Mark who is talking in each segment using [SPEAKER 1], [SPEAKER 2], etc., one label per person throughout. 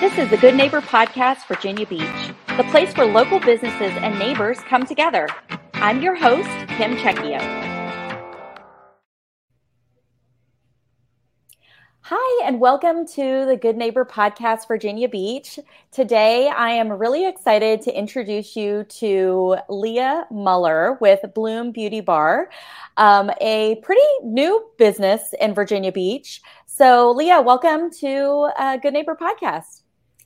[SPEAKER 1] This is the Good Neighbor Podcast, Virginia Beach, the place where local businesses and neighbors come together. I'm your host, Kim Checchio. Hi, and welcome to the Good Neighbor Podcast, Virginia Beach. Today, I am really excited to introduce you to Leiah Muller with Bloom Beauty Bar, um, a pretty new business in Virginia Beach. So, Leiah, welcome to uh, Good Neighbor Podcast.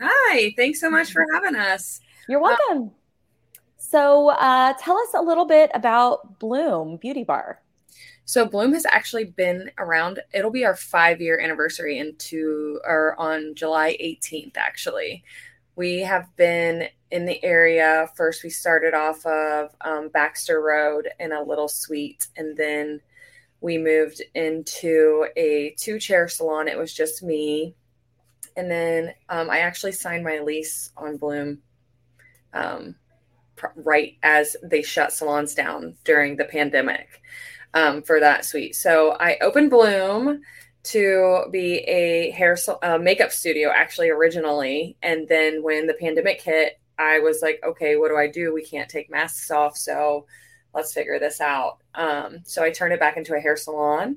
[SPEAKER 2] Hi, thanks so much for having us.
[SPEAKER 1] You're welcome. Uh, so, uh, tell us a little bit about Bloom Beauty Bar.
[SPEAKER 2] So, Bloom has actually been around. It'll be our five year anniversary into or on July 18th. Actually, we have been in the area. First, we started off of um, Baxter Road in a little suite, and then we moved into a two chair salon. It was just me and then um, I actually signed my lease on Bloom um, pr- right as they shut salons down during the pandemic um, for that suite. So I opened Bloom to be a hair uh, makeup studio actually originally, and then when the pandemic hit, I was like, okay, what do I do? We can't take masks off, so let's figure this out. Um, so I turned it back into a hair salon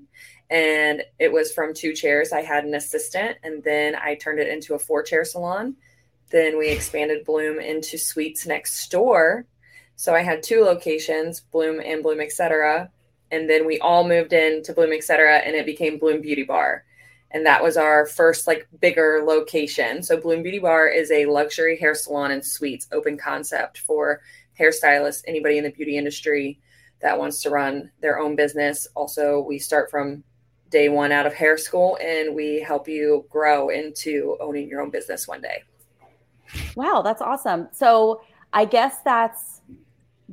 [SPEAKER 2] and it was from two chairs. I had an assistant, and then I turned it into a four chair salon. Then we expanded Bloom into suites next door. So I had two locations, Bloom and Bloom Etc. And then we all moved into Bloom Etc. and it became Bloom Beauty Bar. And that was our first like bigger location. So Bloom Beauty Bar is a luxury hair salon and suites open concept for hairstylists, anybody in the beauty industry that wants to run their own business. Also, we start from day one out of hair school and we help you grow into owning your own business one day.
[SPEAKER 1] Wow, that's awesome. So I guess that's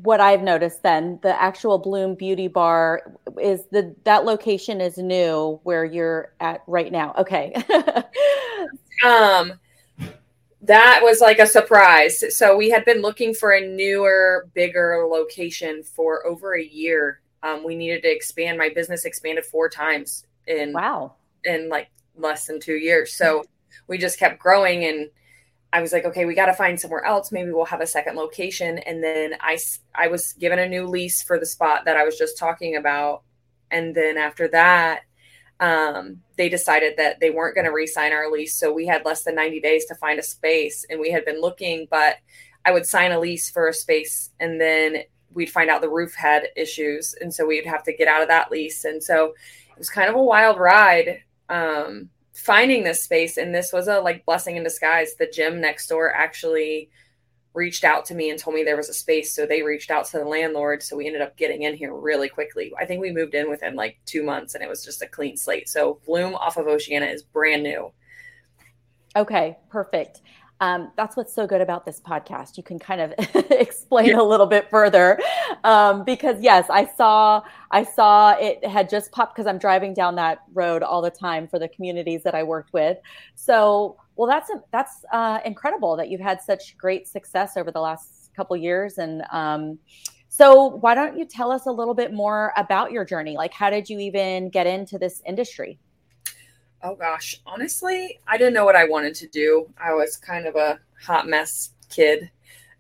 [SPEAKER 1] what I've noticed then. The actual Bloom Beauty Bar is the that location is new where you're at right now. Okay.
[SPEAKER 2] um that was like a surprise. So we had been looking for a newer, bigger location for over a year. Um, we needed to expand. My business expanded four times in
[SPEAKER 1] wow
[SPEAKER 2] in like less than two years. So we just kept growing and I was like, okay, we got to find somewhere else. Maybe we'll have a second location. And then I, I was given a new lease for the spot that I was just talking about. And then after that, um, they decided that they weren't going to re-sign our lease. So we had less than 90 days to find a space and we had been looking, but I would sign a lease for a space and then we'd find out the roof had issues. And so we'd have to get out of that lease. And so it was kind of a wild ride um, finding this space. And this was a like blessing in disguise. The gym next door actually reached out to me and told me there was a space. So they reached out to the landlord. So we ended up getting in here really quickly. I think we moved in within like two months and it was just a clean slate. So Bloom off of Oceana is brand new.
[SPEAKER 1] Okay, perfect um, that's what's so good about this podcast. You can kind of explain yeah. a little bit further um, because yes, I saw I saw it had just popped because I'm driving down that road all the time for the communities that I worked with. So well, that's that's uh, incredible that you've had such great success over the last couple years and. Um, so why don't you tell us a little bit more about your journey? Like, how did you even get into this industry?
[SPEAKER 2] Oh gosh, honestly, I didn't know what I wanted to do. I was kind of a hot mess kid.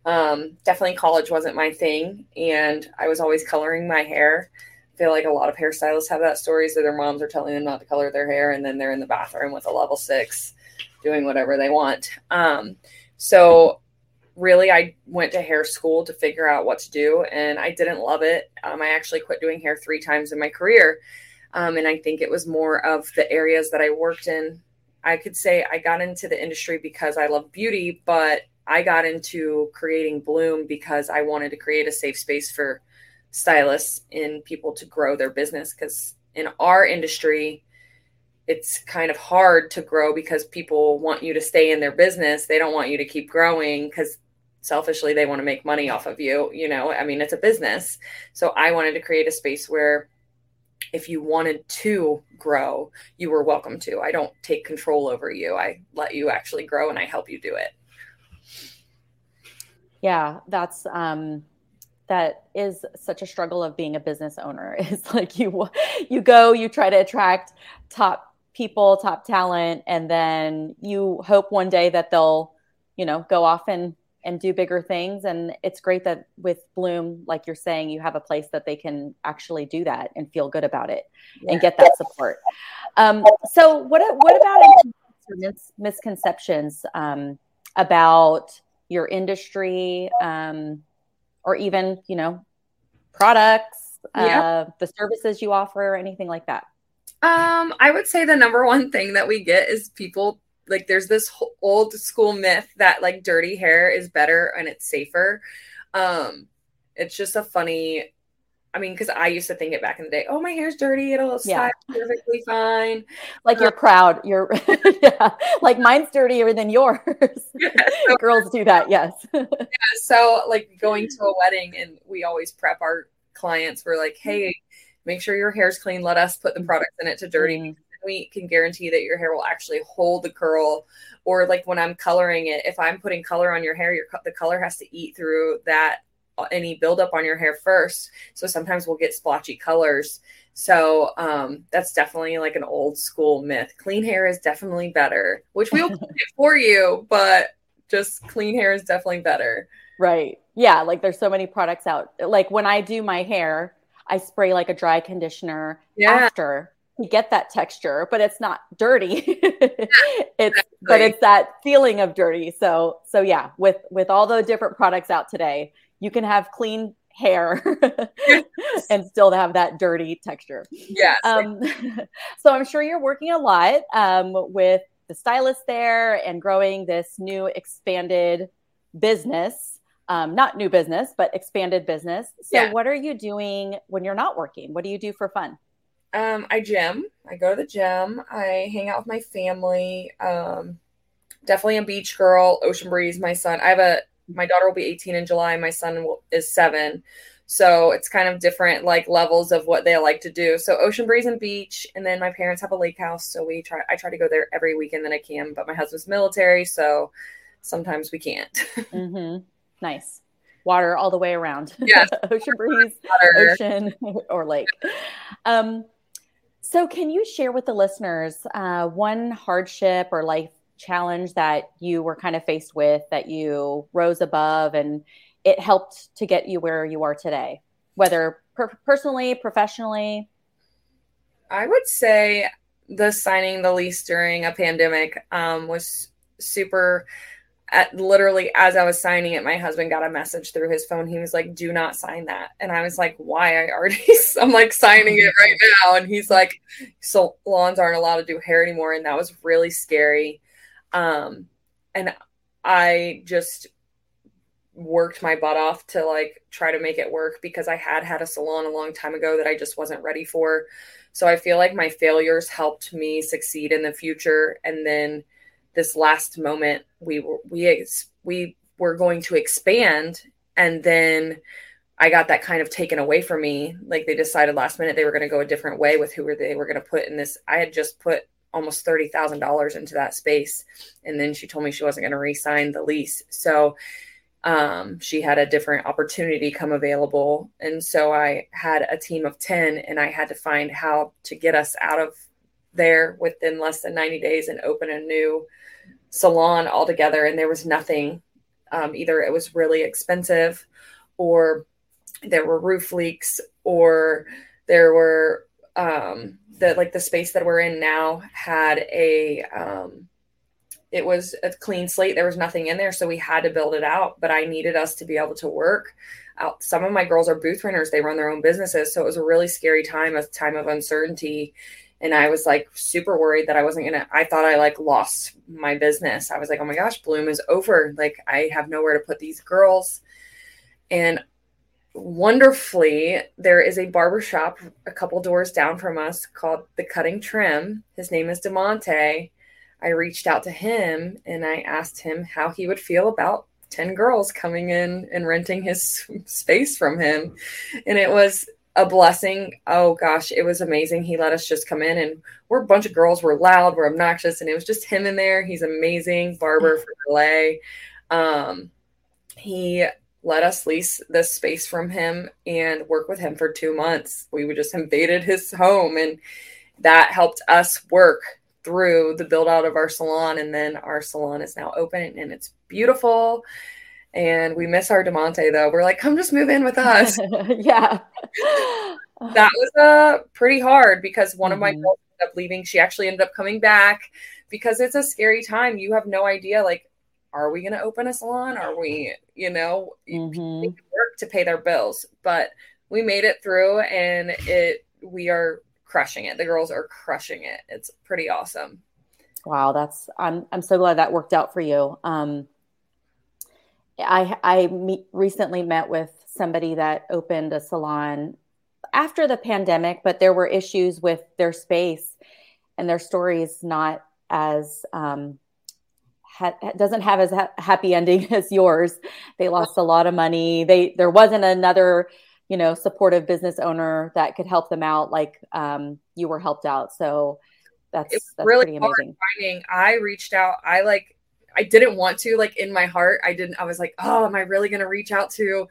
[SPEAKER 2] Um, definitely college wasn't my thing, and I was always coloring my hair. I feel like a lot of hairstylists have that stories that their moms are telling them not to color their hair, and then they're in the bathroom with a level six, doing whatever they want. Um, so really i went to hair school to figure out what to do and i didn't love it um, i actually quit doing hair three times in my career um, and I think it was more of the areas that I worked in. I could say I got into the industry because I love beauty, but I got into creating Bloom because I wanted to create a safe space for stylists and people to grow their business. Because in our industry, it's kind of hard to grow because people want you to stay in their business. They don't want you to keep growing because selfishly they want to make money off of you. You know, I mean, it's a business. So I wanted to create a space where if you wanted to grow, you were welcome to. I don't take control over you. I let you actually grow and I help you do it.
[SPEAKER 1] Yeah, that's um that is such a struggle of being a business owner. It's like you you go, you try to attract top people, top talent, and then you hope one day that they'll, you know, go off and and do bigger things. And it's great that with Bloom, like you're saying, you have a place that they can actually do that and feel good about it yeah. and get that support. Um, so what what about misconceptions um, about your industry um, or even you know products, uh, the services you offer, or anything like that?
[SPEAKER 2] Um, I would say the number one thing that we get is people like there's this old school myth that like dirty hair is better and it's safer. Um, it's just a funny. I mean, because I used to think it back in the day. Oh, my hair's dirty; it'll yeah. perfectly fine.
[SPEAKER 1] Like you're proud. You're yeah. Like mine's dirtier than yours. Yeah, so Girls do that. Yes.
[SPEAKER 2] yeah. So like going to a wedding, and we always prep our clients. We're like, hey, make sure your hair's clean. Let us put the products in it to dirty. Mm-hmm we can guarantee that your hair will actually hold the curl or like when i'm coloring it if i'm putting color on your hair your the color has to eat through that uh, any buildup on your hair first. So sometimes we'll get splotchy colors. So um, that's definitely like an old school myth. Clean hair is definitely better which we'll it for you but just clean hair is definitely better.
[SPEAKER 1] Right. Yeah like there's so many products out. Like when i do my hair i spray like a dry conditioner yeah. after get that texture, but it's not dirty. it's exactly. but it's that feeling of dirty. So so yeah, with with all the different products out today, you can have clean hair and still have that dirty texture.
[SPEAKER 2] Yes.
[SPEAKER 1] Um, so I'm sure you're working a lot um, with the stylist there and growing this new expanded business. Um, not new business, but expanded business. So, yeah. what are you doing when you're not working? What do you do for fun?
[SPEAKER 2] Um, I gym. I go to the gym. I hang out with my family. Um, definitely a beach girl. Ocean breeze. My son. I have a. My daughter will be 18 in July. My son will, is seven. So it's kind of different like levels of what they like to do. So ocean breeze and beach, and then my parents have a lake house, so we try. I try to go there every weekend that I can. But my husband's military, so sometimes we can't.
[SPEAKER 1] mm-hmm. Nice water all the way around.
[SPEAKER 2] Yes,
[SPEAKER 1] ocean breeze, water. ocean or lake. Um, so, can you share with the listeners uh, one hardship or life challenge that you were kind of faced with that you rose above and it helped to get you where you are today, whether per- personally, professionally?
[SPEAKER 2] I would say the signing the lease during a pandemic um, was super at literally as I was signing it, my husband got a message through his phone. He was like, "Do not sign that," and I was like, "Why? I already." I'm like signing it right now, and he's like, "Salons aren't allowed to do hair anymore," and that was really scary. Um, and I just worked my butt off to like try to make it work because I had had a salon a long time ago that I just wasn't ready for. So I feel like my failures helped me succeed in the future, and then this last moment we were we we were going to expand and then I got that kind of taken away from me. Like they decided last minute they were going to go a different way with who they were going to put in this. I had just put almost thirty thousand dollars into that space, and then she told me she wasn't going to re-sign the lease. So um, she had a different opportunity come available, and so I had a team of ten, and I had to find how to get us out of there within less than ninety days and open a new salon altogether. And there was nothing um, either it was really expensive or there were roof leaks or there were um, the like the space that we're in now had a um, it was a clean slate. There was nothing in there. So we had to build it out but i needed us to be able to work out. Some of my girls are booth renters. They run their own businesses. So it was a really scary time a time of uncertainty and I was like super worried that I wasn't gonna. I thought I like lost my business. I was like, oh my gosh, Bloom is over. Like I have nowhere to put these girls. And wonderfully, there is a barber shop a couple doors down from us called The Cutting Trim. His name is Demonte. I reached out to him and I asked him how he would feel about 10 girls coming in and renting his space from him. And it was a blessing. Oh gosh, it was amazing. He let us just come in and we're a bunch of girls. We're loud, we're obnoxious, and it was just him in there. He's amazing, barber for LA. Um, he let us lease this space from him and work with him for two months. We would just invaded his home and that helped us work through the build out of our salon, and then our salon is now open and it's beautiful. And we miss our Demonte though. We're like, come just move in with us.
[SPEAKER 1] yeah.
[SPEAKER 2] That was uh pretty hard because one mm-hmm. of my mm-hmm. girls ended up leaving. She actually ended up coming back because it's a scary time. You have no idea, like, are we going to open a salon? Are we, you know, mm-hmm. work to pay their bills? But we made it through, and it we are crushing it. The girls are crushing it. It's pretty awesome.
[SPEAKER 1] Wow, that's I'm I'm so glad that worked out for you. Um, I I meet, recently met with somebody that opened a salon after the pandemic, but there were issues with their space, and their story is not as um, ha- doesn't have as ha- happy ending as yours. They lost a lot of money. They there wasn't another you know supportive business owner that could help them out like um, you were helped out. So that's, that's
[SPEAKER 2] really pretty amazing. Finding I reached out. I like I didn't want to like in my heart. I didn't. I was like, oh, am I really going to reach out to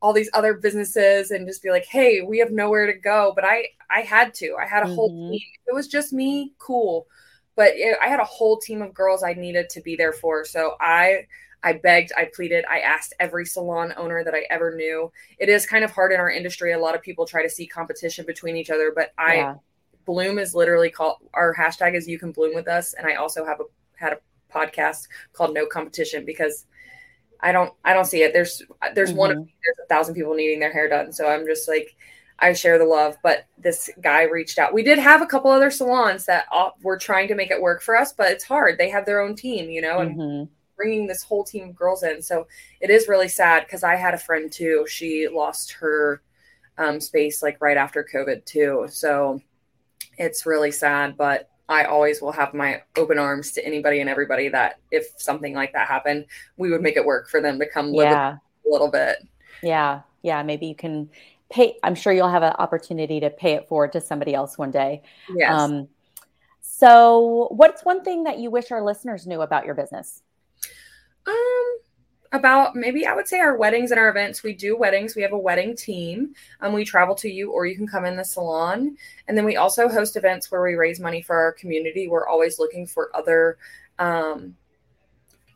[SPEAKER 2] all these other businesses and just be like, hey, we have nowhere to go. But I I had to. I had a mm-hmm. whole team. It was just me, cool. But it, I had a whole team of girls I needed to be there for. So I I begged, I pleaded, I asked every salon owner that I ever knew. It is kind of hard in our industry. A lot of people try to see competition between each other, but I yeah. bloom is literally called our hashtag is you can bloom with us. And I also have a had a podcast called No Competition because I don't I don't see it. There's there's mm-hmm. one there's a thousand people needing their hair done. So I'm just like I share the love. But this guy reached out. We did have a couple other salons that were trying to make it work for us, but it's hard. They have their own team, you know, and mm-hmm. bringing this whole team of girls in. So it is really sad because I had a friend too. She lost her um, space like right after COVID too. So it's really sad, but I always will have my open arms to anybody and everybody that if something like that happened, we would make it work for them to come live yeah. a little bit.
[SPEAKER 1] Yeah. Yeah. Maybe you can pay. I'm sure you'll have an opportunity to pay it forward to somebody else one day.
[SPEAKER 2] Yes. Um,
[SPEAKER 1] so what's one thing that you wish our listeners knew about your business?
[SPEAKER 2] Um, about maybe I would say our weddings and our events. We do weddings. We have a wedding team. Um, we travel to you, or you can come in the salon. And then we also host events where we raise money for our community. We're always looking for other, um,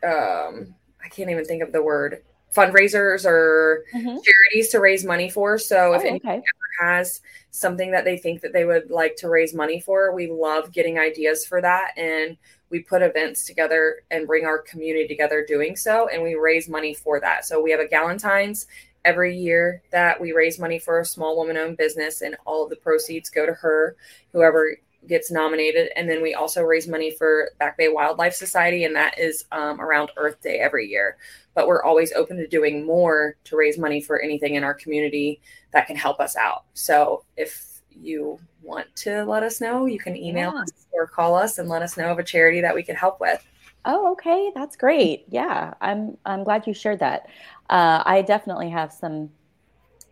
[SPEAKER 2] um, I can't even think of the word fundraisers or mm-hmm. charities to raise money for. So if oh, anyone okay. ever has something that they think that they would like to raise money for, we love getting ideas for that and we put events together and bring our community together doing so and we raise money for that so we have a galentine's every year that we raise money for a small woman owned business and all of the proceeds go to her whoever gets nominated and then we also raise money for back bay wildlife society and that is um, around earth day every year but we're always open to doing more to raise money for anything in our community that can help us out so if you want to let us know, you can email yeah. us or call us and let us know of a charity that we can help with.
[SPEAKER 1] Oh, okay, that's great. Yeah, I'm I'm glad you shared that. Uh, I definitely have some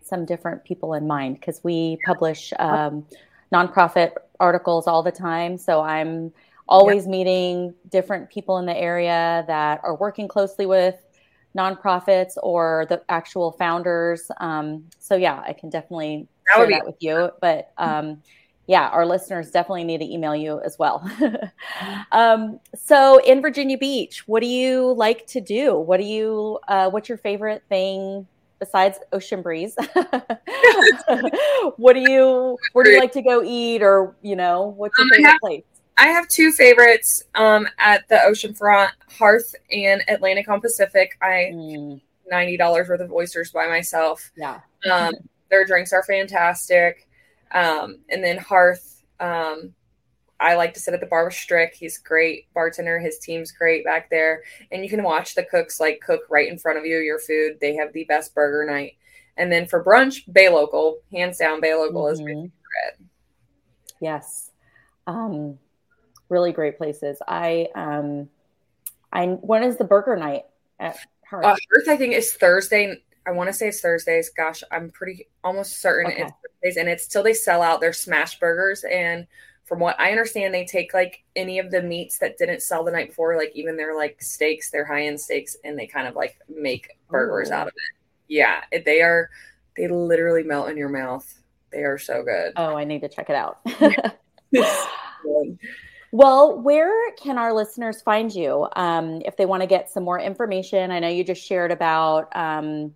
[SPEAKER 1] some different people in mind because we publish um, nonprofit articles all the time. So I'm always meeting different people in the area that are working closely with nonprofits or the actual founders. Um, so yeah, I can definitely that share that with you. But um, yeah, our listeners definitely need to email you as well. um, so in Virginia Beach, what do you like to do? What do you? Uh, what's your favorite thing besides ocean breeze? what do you? Where do you like to go eat, or you know, what's your um, favorite place?
[SPEAKER 2] I have two favorites um, at the oceanfront, Hearth and Atlantic on Pacific. I mm. ninety dollars worth of oysters by myself.
[SPEAKER 1] Yeah,
[SPEAKER 2] um, their drinks are fantastic. Um, and then Hearth, um, I like to sit at the bar with Strick. He's great bartender. His team's great back there, and you can watch the cooks like cook right in front of you your food. They have the best burger night. And then for brunch, Bay Local, hands down, Bay Local mm-hmm. is my favorite.
[SPEAKER 1] Yes. Um, really great places. I um I when is the burger night at
[SPEAKER 2] Hearth? Uh, Hearth I think is Thursday. I want to say it's Thursdays. Gosh, I'm pretty almost certain okay. it's Thursdays, and it's till they sell out their smash burgers. And from what I understand, they take like any of the meats that didn't sell the night before, like even their like steaks, their high end steaks, and they kind of like make burgers out of it. Yeah, they are. They literally melt in your mouth. They are so good.
[SPEAKER 1] Oh, I need to check it out. Well, where can our listeners find you um, if they want to get some more information? I know you just shared about um,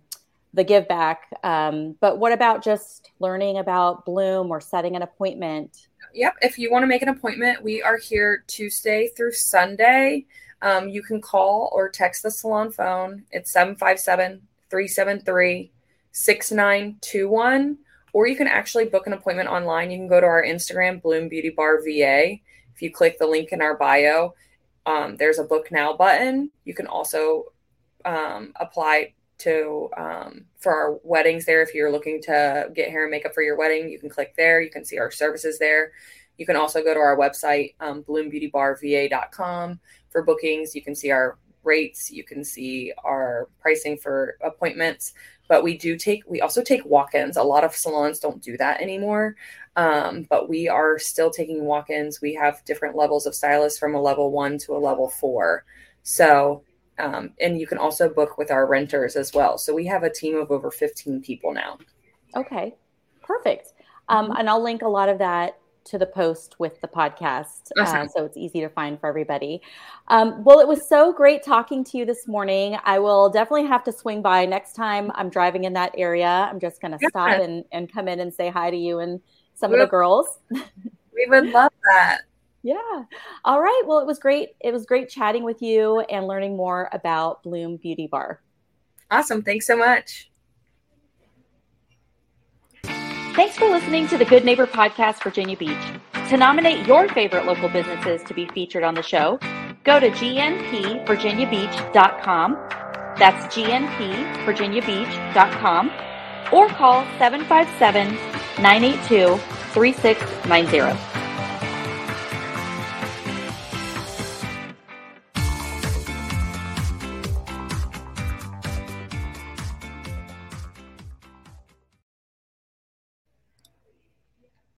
[SPEAKER 1] the give back, um, but what about just learning about Bloom or setting an appointment?
[SPEAKER 2] Yep. If you want to make an appointment, we are here Tuesday through Sunday. Um, you can call or text the salon phone. It's 757 373 6921. Or you can actually book an appointment online. You can go to our Instagram, Bloom Beauty Bar VA if you click the link in our bio, um, there's a book now button. You can also um, apply to um, for our weddings there. If you're looking to get hair and makeup for your wedding, you can click there. You can see our services there. You can also go to our website, um, bloombeautybarva.com for bookings. You can see our rates. You can see our pricing for appointments. But we do take, we also take walk ins. A lot of salons don't do that anymore. Um, but we are still taking walk ins. We have different levels of stylists from a level one to a level four. So, um, and you can also book with our renters as well. So we have a team of over 15 people now.
[SPEAKER 1] Okay, perfect. Um, and I'll link a lot of that to the post with the podcast. Uh, awesome. Uh, so it's easy to find for everybody. Um, well, it was so great talking to you this morning. I will definitely have to swing by next time I'm driving in that area. I'm just going to yeah. stop and, and come in and say hi to you and some of the girls.
[SPEAKER 2] we would love that.
[SPEAKER 1] Yeah. All right. Well, it was great. It was great chatting with you and learning more about Bloom Beauty Bar.
[SPEAKER 2] Awesome. Thanks so much.
[SPEAKER 1] Thanks for listening to the Good Neighbor Podcast, Virginia Beach. To nominate your favorite local businesses to be featured on the show, go to gnpvirginiabeach.com. That's gnpvirginiabeach.com or call 757 982 3690.